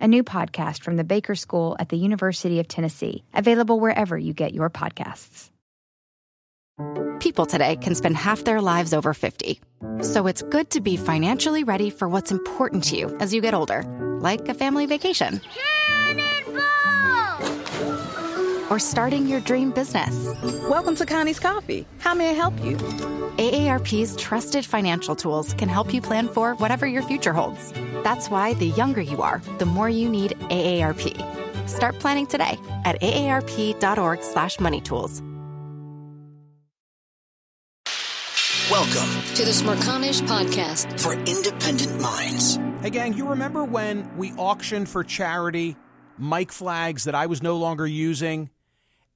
a new podcast from the Baker School at the University of Tennessee, available wherever you get your podcasts. People today can spend half their lives over 50. So it's good to be financially ready for what's important to you as you get older, like a family vacation. Or starting your dream business. Welcome to Connie's Coffee. How may I help you? AARP's trusted financial tools can help you plan for whatever your future holds. That's why the younger you are, the more you need AARP. Start planning today at aarp.org slash moneytools. Welcome to the Smerconish Podcast for independent minds. Hey, gang, you remember when we auctioned for charity mic flags that I was no longer using?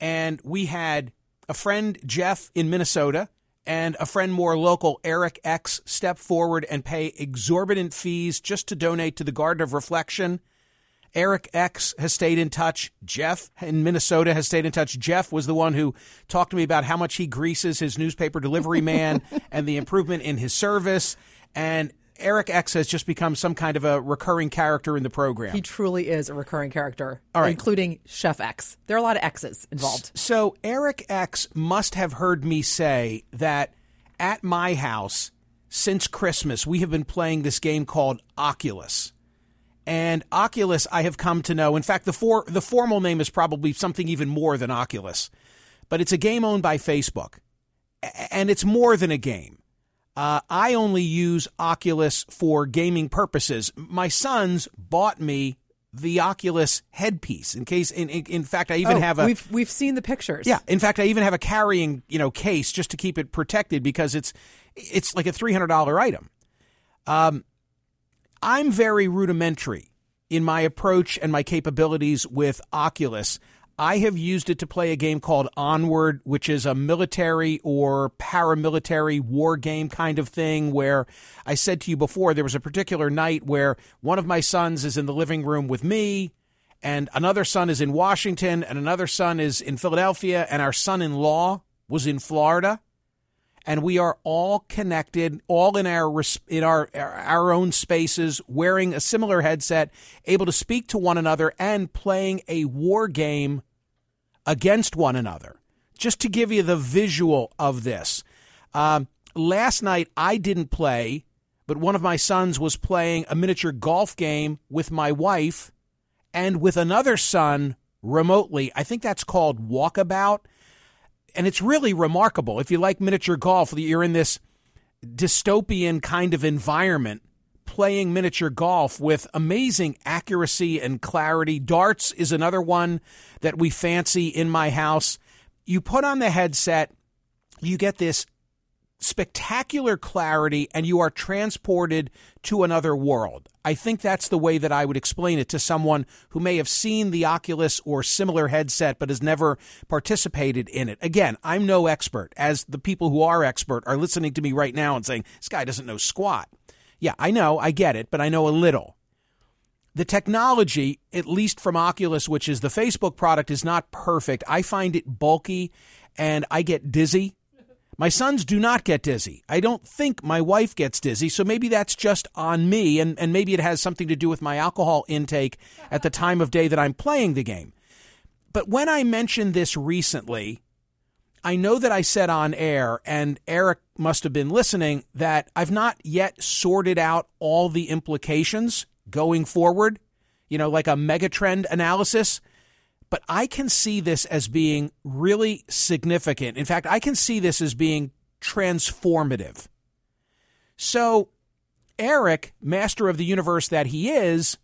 And we had a friend, Jeff, in Minnesota, and a friend more local, Eric X, step forward and pay exorbitant fees just to donate to the Garden of Reflection. Eric X has stayed in touch. Jeff in Minnesota has stayed in touch. Jeff was the one who talked to me about how much he greases his newspaper delivery man and the improvement in his service. And Eric X has just become some kind of a recurring character in the program. He truly is a recurring character, All right. including Chef X. There are a lot of X's involved. So Eric X must have heard me say that at my house since Christmas we have been playing this game called Oculus. And Oculus, I have come to know. In fact, the for, the formal name is probably something even more than Oculus, but it's a game owned by Facebook, and it's more than a game. Uh, I only use Oculus for gaming purposes. My sons bought me the Oculus headpiece in case. In, in, in fact, I even oh, have a. We've we've seen the pictures. Yeah. In fact, I even have a carrying you know case just to keep it protected because it's it's like a three hundred dollar item. Um, I'm very rudimentary in my approach and my capabilities with Oculus. I have used it to play a game called Onward, which is a military or paramilitary war game kind of thing. Where I said to you before, there was a particular night where one of my sons is in the living room with me, and another son is in Washington, and another son is in Philadelphia, and our son in law was in Florida. And we are all connected, all in our in our our own spaces, wearing a similar headset, able to speak to one another, and playing a war game against one another. Just to give you the visual of this. Um, last night, I didn't play, but one of my sons was playing a miniature golf game with my wife and with another son remotely. I think that's called Walkabout. And it's really remarkable. If you like miniature golf, you're in this dystopian kind of environment playing miniature golf with amazing accuracy and clarity. Darts is another one that we fancy in my house. You put on the headset, you get this spectacular clarity, and you are transported to another world. I think that's the way that I would explain it to someone who may have seen the Oculus or similar headset but has never participated in it. Again, I'm no expert, as the people who are expert are listening to me right now and saying, this guy doesn't know squat. Yeah, I know, I get it, but I know a little. The technology, at least from Oculus, which is the Facebook product, is not perfect. I find it bulky and I get dizzy. My sons do not get dizzy. I don't think my wife gets dizzy, so maybe that's just on me, and, and maybe it has something to do with my alcohol intake at the time of day that I'm playing the game. But when I mentioned this recently, I know that I said on air, and Eric must have been listening, that I've not yet sorted out all the implications going forward, you know, like a megatrend analysis. But I can see this as being really significant. In fact, I can see this as being transformative. So, Eric, master of the universe that he is,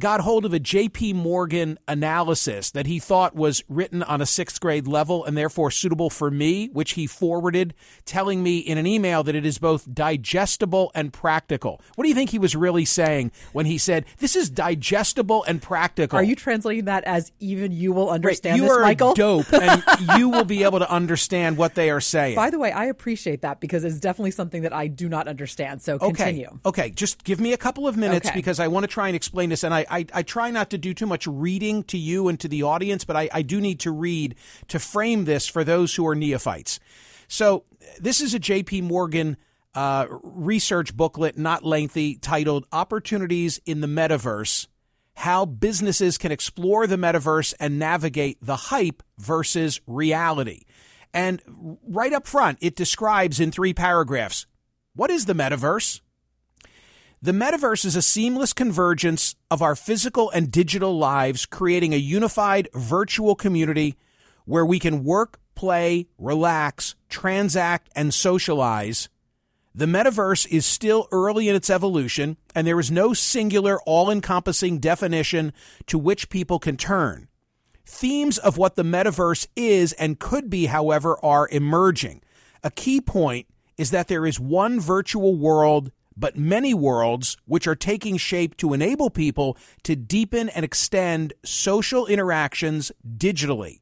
got hold of a JP Morgan analysis that he thought was written on a sixth grade level and therefore suitable for me, which he forwarded, telling me in an email that it is both digestible and practical. What do you think he was really saying when he said, This is digestible and practical? Are you translating that as even you will understand right. you this, are Michael? dope, and you will be able to understand what they are saying. By the way, I appreciate that because it's definitely something that I do not understand. So continue. Okay, okay. just give me a couple of minutes Okay. because I want to try and explain this. And I, I, I try not to do too much reading to you and to the audience, but I, I do need to read to frame this for those who are neophytes. So this is a J.P. Morgan uh, research booklet, not lengthy, titled "Opportunities in the Metaverse." How businesses can explore the metaverse and navigate the hype versus reality. And right up front, it describes in three paragraphs what is the metaverse? The metaverse is a seamless convergence of our physical and digital lives, creating a unified virtual community where we can work, play, relax, transact, and socialize. The metaverse is still early in its evolution, and there is no singular, all encompassing definition to which people can turn. Themes of what the metaverse is and could be, however, are emerging. A key point is that there is one virtual world, but many worlds which are taking shape to enable people to deepen and extend social interactions digitally.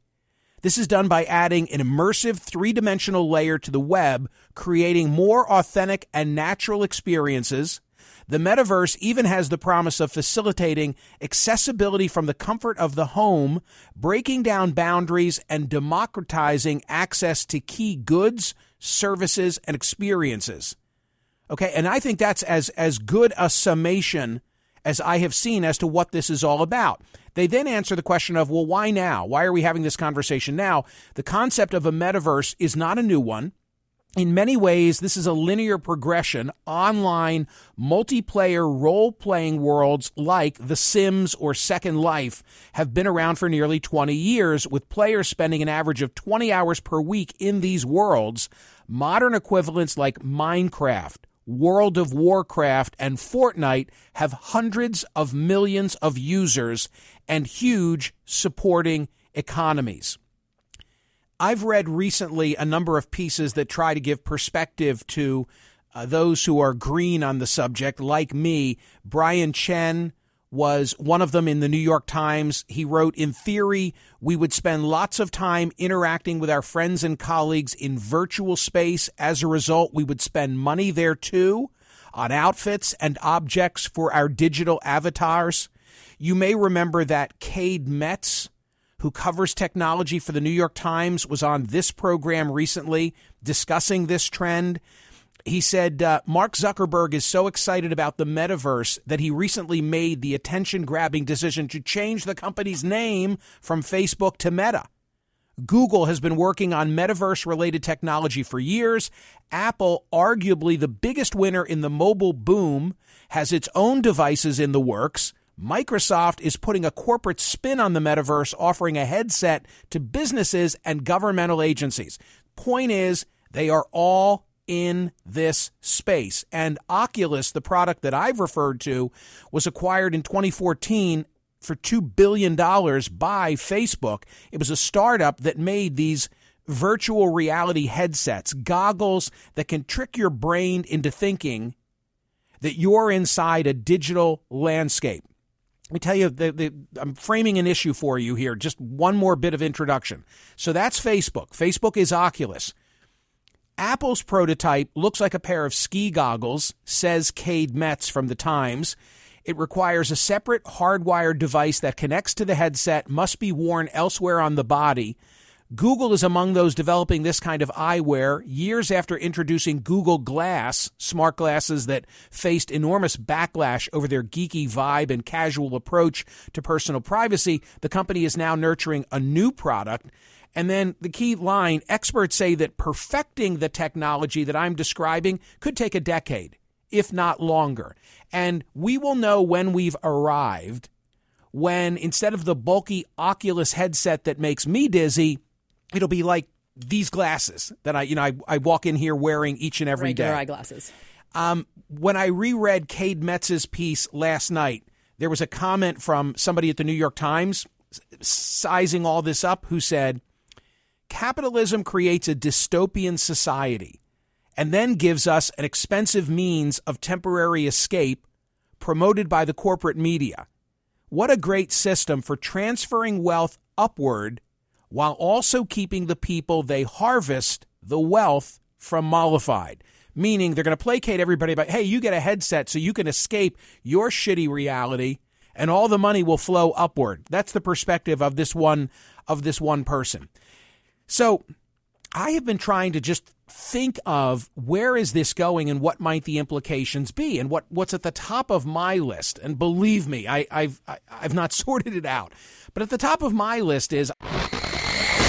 This is done by adding an immersive three dimensional layer to the web, creating more authentic and natural experiences. The metaverse even has the promise of facilitating accessibility from the comfort of the home, breaking down boundaries, and democratizing access to key goods, services, and experiences. Okay, and I think that's as as good a summation as I have seen as to what this is all about. They then answer the question of, well, why now? Why are we having this conversation now? The concept of a metaverse is not a new one. In many ways, this is a linear progression. Online multiplayer role playing worlds like The Sims or Second Life have been around for nearly 20 years, with players spending an average of 20 hours per week in these worlds. Modern equivalents like Minecraft, World of Warcraft, and Fortnite have hundreds of millions of users and huge supporting economies. I've read recently a number of pieces that try to give perspective to uh, those who are green on the subject, like me. Brian Chen was one of them in the New York Times. He wrote, In theory, we would spend lots of time interacting with our friends and colleagues in virtual space. As a result, we would spend money there too on outfits and objects for our digital avatars. You may remember that Cade Metz, who covers technology for the New York Times, was on this program recently discussing this trend. He said uh, Mark Zuckerberg is so excited about the metaverse that he recently made the attention grabbing decision to change the company's name from Facebook to Meta. Google has been working on metaverse related technology for years. Apple, arguably the biggest winner in the mobile boom, has its own devices in the works. Microsoft is putting a corporate spin on the metaverse, offering a headset to businesses and governmental agencies. Point is, they are all in this space. And Oculus, the product that I've referred to, was acquired in 2014 for $2 billion by Facebook. It was a startup that made these virtual reality headsets, goggles that can trick your brain into thinking that you're inside a digital landscape. Let me tell you, the, the, I'm framing an issue for you here. Just one more bit of introduction. So that's Facebook. Facebook is Oculus. Apple's prototype looks like a pair of ski goggles, says Cade Metz from the Times. It requires a separate hardwired device that connects to the headset, must be worn elsewhere on the body. Google is among those developing this kind of eyewear years after introducing Google Glass, smart glasses that faced enormous backlash over their geeky vibe and casual approach to personal privacy. The company is now nurturing a new product. And then the key line experts say that perfecting the technology that I'm describing could take a decade, if not longer. And we will know when we've arrived when instead of the bulky Oculus headset that makes me dizzy, it'll be like these glasses that I, you know, I, I walk in here wearing each and every Regular day. eyeglasses. Um, when I reread Cade Metz's piece last night, there was a comment from somebody at the New York Times sizing all this up who said, Capitalism creates a dystopian society and then gives us an expensive means of temporary escape promoted by the corporate media. What a great system for transferring wealth upward while also keeping the people they harvest the wealth from mollified. Meaning they're going to placate everybody by, hey, you get a headset so you can escape your shitty reality and all the money will flow upward. That's the perspective of this one of this one person. So I have been trying to just think of where is this going and what might the implications be and what, what's at the top of my list. And believe me, I, I've I, I've not sorted it out. But at the top of my list is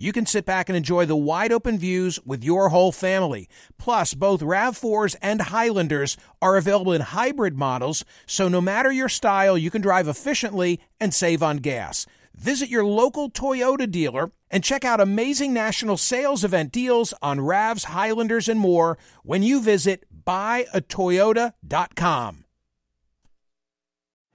You can sit back and enjoy the wide open views with your whole family. Plus, both RAV4s and Highlanders are available in hybrid models, so no matter your style, you can drive efficiently and save on gas. Visit your local Toyota dealer and check out amazing national sales event deals on RAVs, Highlanders, and more when you visit buyatoyota.com.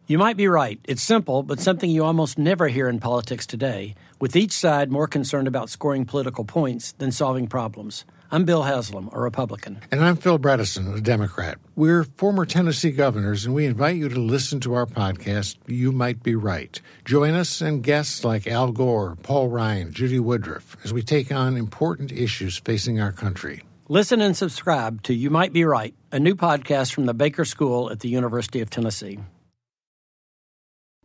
You might be right. It's simple, but something you almost never hear in politics today, with each side more concerned about scoring political points than solving problems. I'm Bill Haslam, a Republican. And I'm Phil Bredesen, a Democrat. We're former Tennessee governors, and we invite you to listen to our podcast, You Might Be Right. Join us and guests like Al Gore, Paul Ryan, Judy Woodruff, as we take on important issues facing our country. Listen and subscribe to You Might Be Right, a new podcast from the Baker School at the University of Tennessee.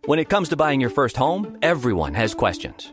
When it comes to buying your first home, everyone has questions.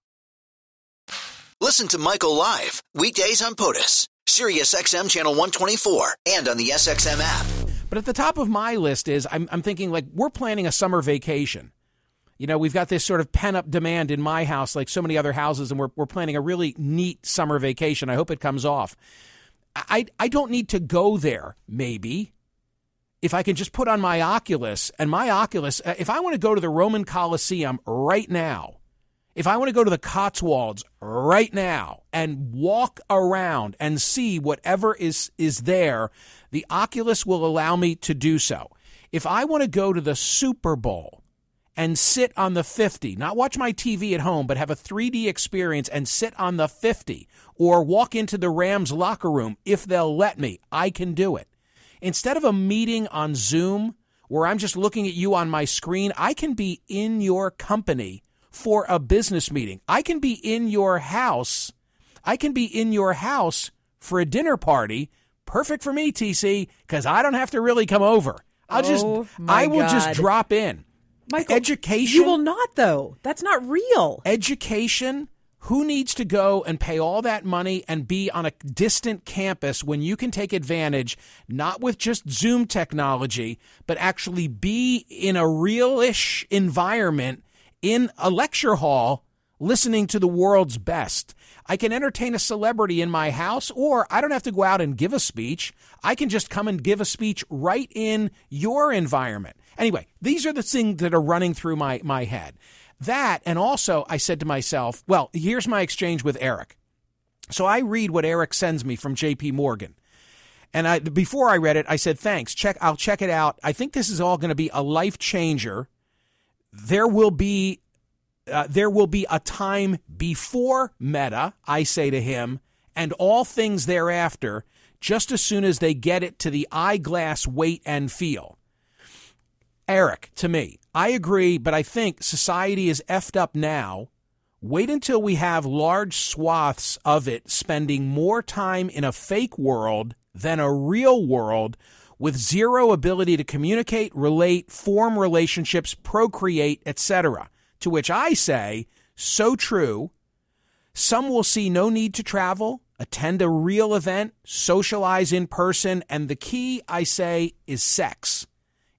Listen to Michael live weekdays on POTUS, Sirius XM channel 124, and on the SXM app. But at the top of my list is I'm, I'm thinking like we're planning a summer vacation. You know, we've got this sort of pent up demand in my house, like so many other houses, and we're, we're planning a really neat summer vacation. I hope it comes off. I, I don't need to go there, maybe. If I can just put on my Oculus, and my Oculus, uh, if I want to go to the Roman Colosseum right now, if I want to go to the Cotswolds right now and walk around and see whatever is, is there, the Oculus will allow me to do so. If I want to go to the Super Bowl and sit on the 50, not watch my TV at home, but have a 3D experience and sit on the 50, or walk into the Rams locker room, if they'll let me, I can do it. Instead of a meeting on Zoom where I'm just looking at you on my screen, I can be in your company for a business meeting. I can be in your house. I can be in your house for a dinner party. Perfect for me, TC, because I don't have to really come over. I'll Oh, just I will just drop in. Michael, education. You will not, though. That's not real. Education. Who needs to go and pay all that money and be on a distant campus when you can take advantage, not with just Zoom technology, but actually be in a real-ish environment in a lecture hall listening to the world's best. I can entertain a celebrity in my house, or I don't have to go out and give a speech. I can just come and give a speech right in your environment. Anyway, these are the things that are running through my, my head. That, and also I said to myself, well, here's my exchange with Eric. So I read what Eric sends me from JP Morgan. And I, before I read it, I said, thanks. Check, I'll check it out. I think this is all going to be a life changer. There will be, uh, there will be a time before Meta, I say to him, and all things thereafter just as soon as they get it to the eyeglass weight and feel. Eric, to me, I agree, but I think society is effed up now. Wait until we have large swaths of it spending more time in a fake world than a real world with zero ability to communicate, relate, form relationships, procreate, etc. To which I say, so true. Some will see no need to travel, attend a real event, socialize in person, and the key, I say, is sex.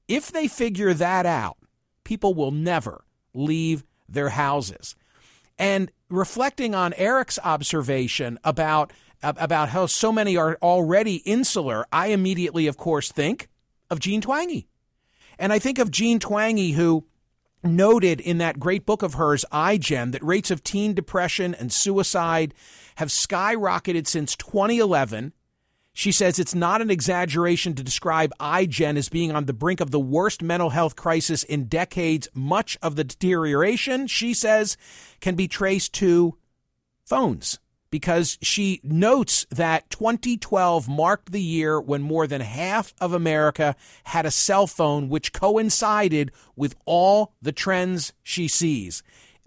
If they figure that out, people will never leave their houses. And reflecting on Eric's observation about about how so many are already insular, I immediately, of course, think of Jean Twenge. And I think of Jean Twenge, who noted in that great book of hers, iGen, that rates of teen depression and suicide have skyrocketed since 2011 she says it's not an exaggeration to describe iGen as being on the brink of the worst mental health crisis in decades. Much of the deterioration, she says, can be traced to phones because she notes that 2012 marked the year when more than half of America had a cell phone, which coincided with all the trends she sees.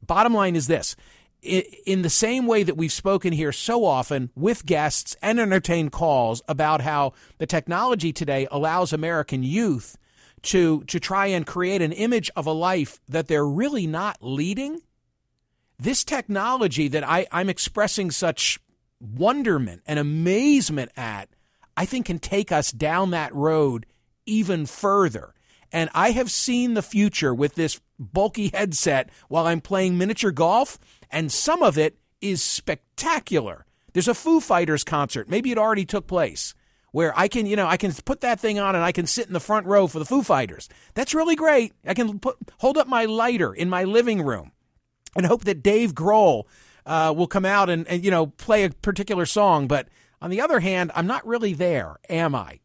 Bottom line is this in the same way that we've spoken here so often with guests and entertained calls about how the technology today allows American youth to to try and create an image of a life that they're really not leading. This technology that I, I'm expressing such wonderment and amazement at, I think can take us down that road even further. And I have seen the future with this bulky headset while I'm playing miniature golf and some of it is spectacular. There's a Foo Fighters concert, maybe it already took place, where I can, you know, I can put that thing on and I can sit in the front row for the Foo Fighters. That's really great. I can put, hold up my lighter in my living room and hope that Dave Grohl uh, will come out and, and, you know, play a particular song. But on the other hand, I'm not really there, am I?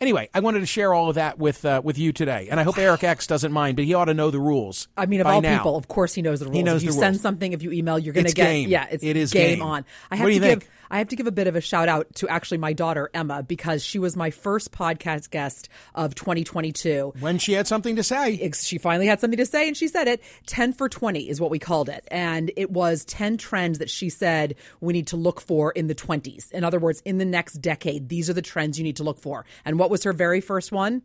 Anyway, I wanted to share all of that with uh, with you today, and I hope Eric X doesn't mind, but he ought to know the rules. I mean, of all now. people, of course he knows the rules. He knows if you send rules. something, if you email, you're going to get game. yeah, it's It is game, game. on. I What have do you to think? give I have to give a bit of a shout out to actually my daughter Emma because she was my first podcast guest of 2022. When she had something to say, she finally had something to say, and she said it. 10 for 20 is what we called it, and it was 10 trends that she said we need to look for in the 20s. In other words, in the next decade, these are the trends you need to look for. And what was her very first one?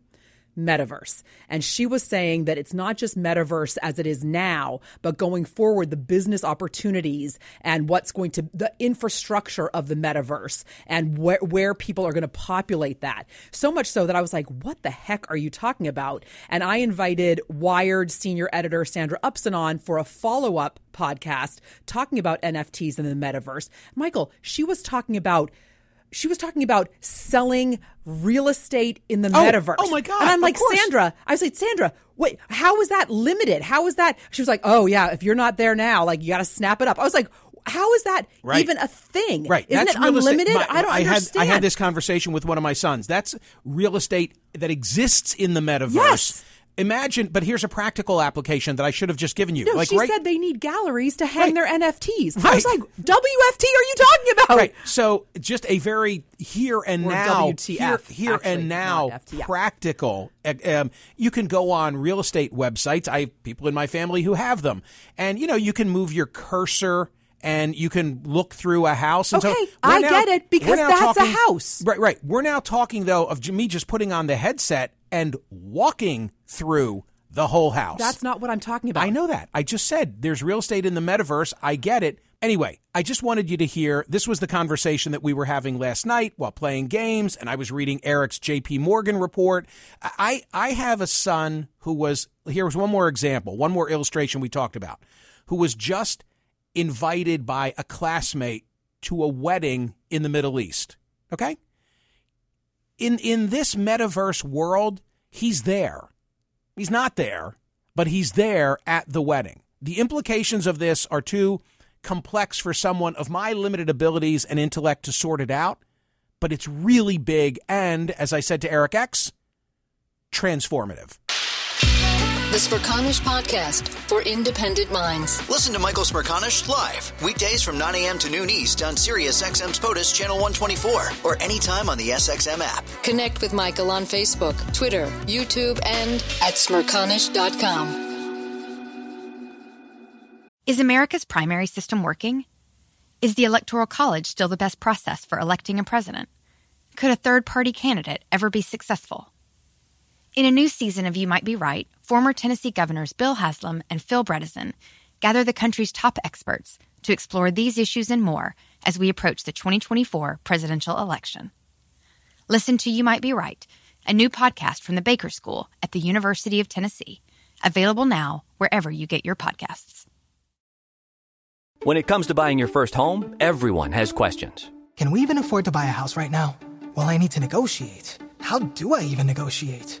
metaverse. And she was saying that it's not just metaverse as it is now, but going forward, the business opportunities and what's going to, the infrastructure of the metaverse and where, where people are going to populate that. So much so that I was like, what the heck are you talking about? And I invited Wired senior editor Sandra Upson on for a follow up podcast talking about NFTs and the metaverse. Michael, she was talking about she was talking about selling real estate in the Oh, oh metaverse. oh my God, And I'm like. Sandra, I was like, Sandra, wait, how is that limited? How is that? She was like, oh yeah, if you're not there now, like you got to snap it up. I was like, how is that Right. even a thing? Right. Isn't That's it unlimited? my- I don't I had, understand. I had this conversation with one of my sons. That's real estate that exists in the metaverse. Yes. Imagine, but here's a practical application that I should have just given you. No, like she right, said they need galleries to hang Right. their NFTs. I was like, WFT are you talking about? Right. So just a very here and Or now, WTF, here, here actually, and now, practical. Um, you can go on real estate websites. I have people in my family who have them, and you know you can move your cursor. And you can look through a house. And so Okay, we're I now- get it, because that's a talking- house. Right, right. We're now talking though of me just putting on the headset and walking through the whole house. That's not what I'm talking about. I know that. I just said there's real estate in the metaverse. I get it. Anyway, I just wanted you to hear this was the conversation that we were having last night while playing games, and I was reading Eric's JP Morgan report. I, I have a son who was, here was one more example, one more illustration we talked about, who was just invited by a classmate to a wedding in the Middle East. Okay? In, in this metaverse world, he's there. He's not there, but he's there at the wedding. The implications of this are too complex for someone of my limited abilities and intellect to sort it out, but it's really big and, as I said to Eric X, transformative. The Smerconish Podcast for independent minds. Listen to Michael Smerconish live weekdays from 9 a.m. to noon East on Sirius XM's POTUS Channel 124 or anytime on the SXM app. Connect with Michael on Facebook, Twitter, YouTube, and at smerconish.com. Is America's primary system working? Is the Electoral College still the best process for electing a president? Could a third party candidate ever be successful? In a new season of You Might Be Right, former Tennessee governors Bill Haslam and Phil Bredesen gather the country's top experts to explore these issues and more as we approach the 2024 presidential election. Listen to You Might Be Right, a new podcast from the Baker School at the University of Tennessee, available now wherever you get your podcasts. When it comes to buying your first home, everyone has questions. Can we even afford to buy a house right now? Well, I need to negotiate. How do I even negotiate?